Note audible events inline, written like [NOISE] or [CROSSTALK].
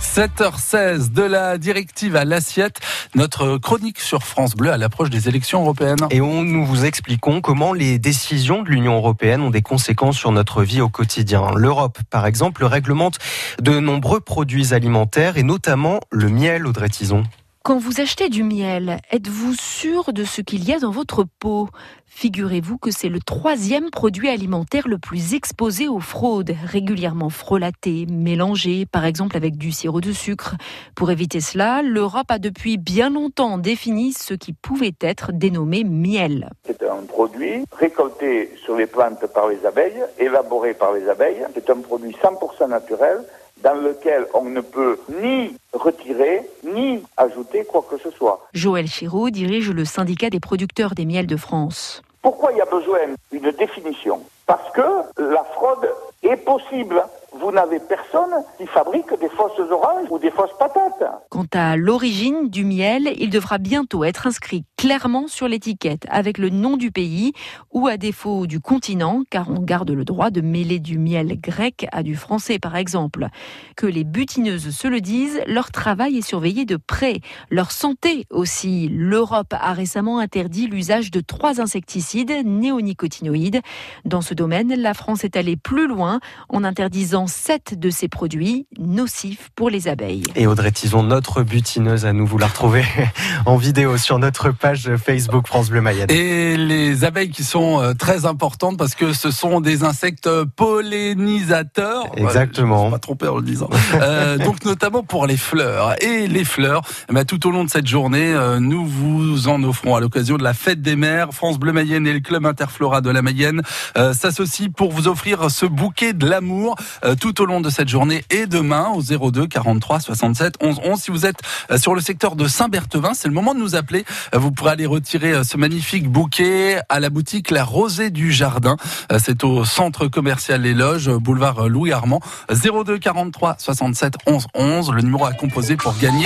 7h16 de la directive à l'assiette, notre chronique sur France Bleu à l'approche des élections européennes. Et on, nous vous expliquons comment les décisions de l'Union européenne ont des conséquences sur notre vie au quotidien. L'Europe, par exemple, réglemente de nombreux produits alimentaires et notamment le miel, Audrey Tison. Quand vous achetez du miel, êtes-vous sûr de ce qu'il y a dans votre pot Figurez-vous que c'est le troisième produit alimentaire le plus exposé aux fraudes, régulièrement frelaté, mélangé, par exemple avec du sirop de sucre. Pour éviter cela, l'Europe a depuis bien longtemps défini ce qui pouvait être dénommé miel. C'est un produit récolté sur les plantes par les abeilles, élaboré par les abeilles. C'est un produit 100% naturel dans lequel on ne peut ni retirer ni ajouter quoi que ce soit. Joël Chiraud dirige le syndicat des producteurs des miels de France. Pourquoi il y a besoin d'une définition? Parce que la fraude est possible vous n'avez personne qui fabrique des fausses oranges ou des fausses patates. Quant à l'origine du miel, il devra bientôt être inscrit clairement sur l'étiquette avec le nom du pays ou à défaut du continent, car on garde le droit de mêler du miel grec à du français par exemple. Que les butineuses se le disent, leur travail est surveillé de près, leur santé aussi. L'Europe a récemment interdit l'usage de trois insecticides néonicotinoïdes. Dans ce domaine, la France est allée plus loin en interdisant 7 de ces produits nocifs pour les abeilles. Et Audrey Tison, notre butineuse, à nous, vous la retrouvez [LAUGHS] en vidéo sur notre page Facebook France Bleu Mayenne. Et les abeilles qui sont euh, très importantes parce que ce sont des insectes pollinisateurs. Exactement. Je pas trompé en le disant. euh, [LAUGHS] donc notamment pour les fleurs. Et les fleurs, eh ben, tout au long de cette journée, euh, nous vous en offrons à l'occasion de la fête des mères. France Bleu Mayenne et le club Interflora de la Mayenne euh, s'associent pour vous offrir ce bouquet de l'amour. Euh, tout au long de cette journée et demain au 02 43 67 11 11. Si vous êtes euh, sur le secteur de Saint-Berthevin, c'est le moment de nous appeler. Euh, vous pourrez aller retirer ce magnifique bouquet à la boutique La Rosée du Jardin. C'est au centre commercial Les Loges, boulevard Louis Armand. 02 43 67 11 11. Le numéro à composer pour gagner